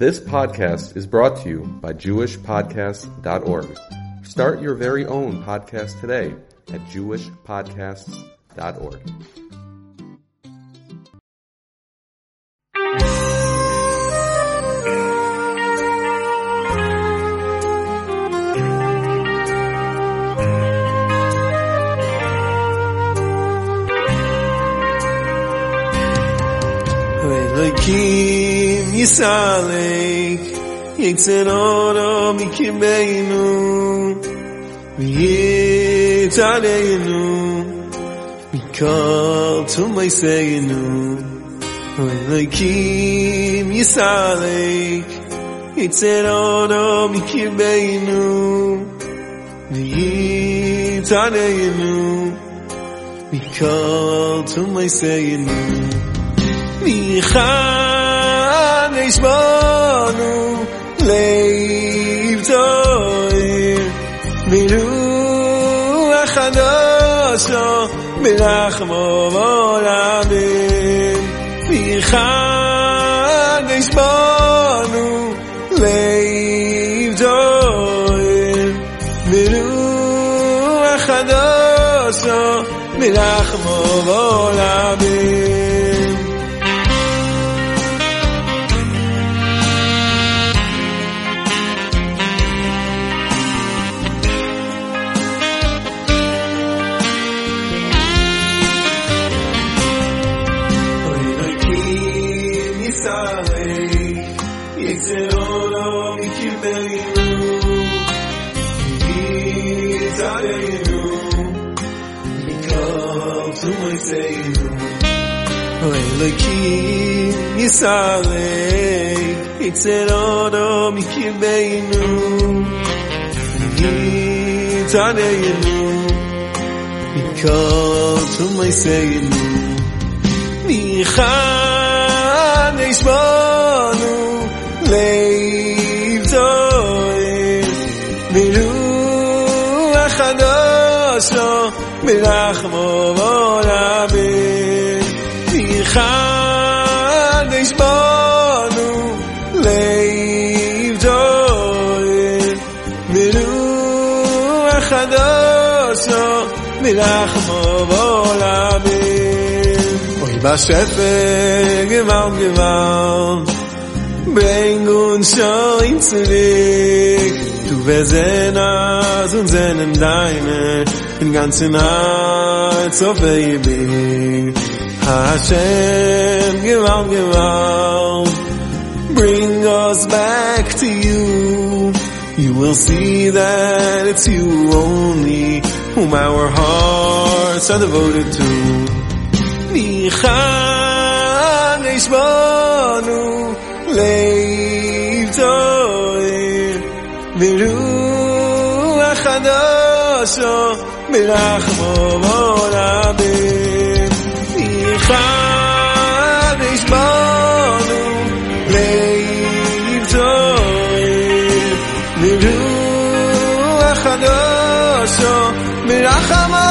This podcast is brought to you by JewishPodcasts.org. Start your very own podcast today at JewishPodcasts.org. Elokim Yisalik Yikzer Oro Mikimeinu Yitzaleinu Mikol Tumaiseinu Elokim Yisalik Yikzer Oro Mikimeinu Yitzaleinu Mikol Tumaiseinu mi khan ich banu leib toir mi ru khadasho milach mo volamim mi khan ich banu leib toir Elokim Yisrael Yitzer Oro Mikibeinu Yitzadeyenu Mikol Tumayseinu Michan Eishbonu Miru Achadosho Mirachmo Volamim Michad Eishbonu Leiv Zoir Miru Achadosho Mirachmo Volamim Oy Bashefer Gewalt Gewalt Bring uns schon wir aus und sehnen deine in ganzen Herz auf Baby. Hashem Gewalt Gewalt Bring us back to you. You will see that it's you only Whom our hearts are devoted to. Michan Ishbanu Achadosho Mirachmo Volamim Michan Ishbanu Leiv Toir Miru Achadosho Mirachmo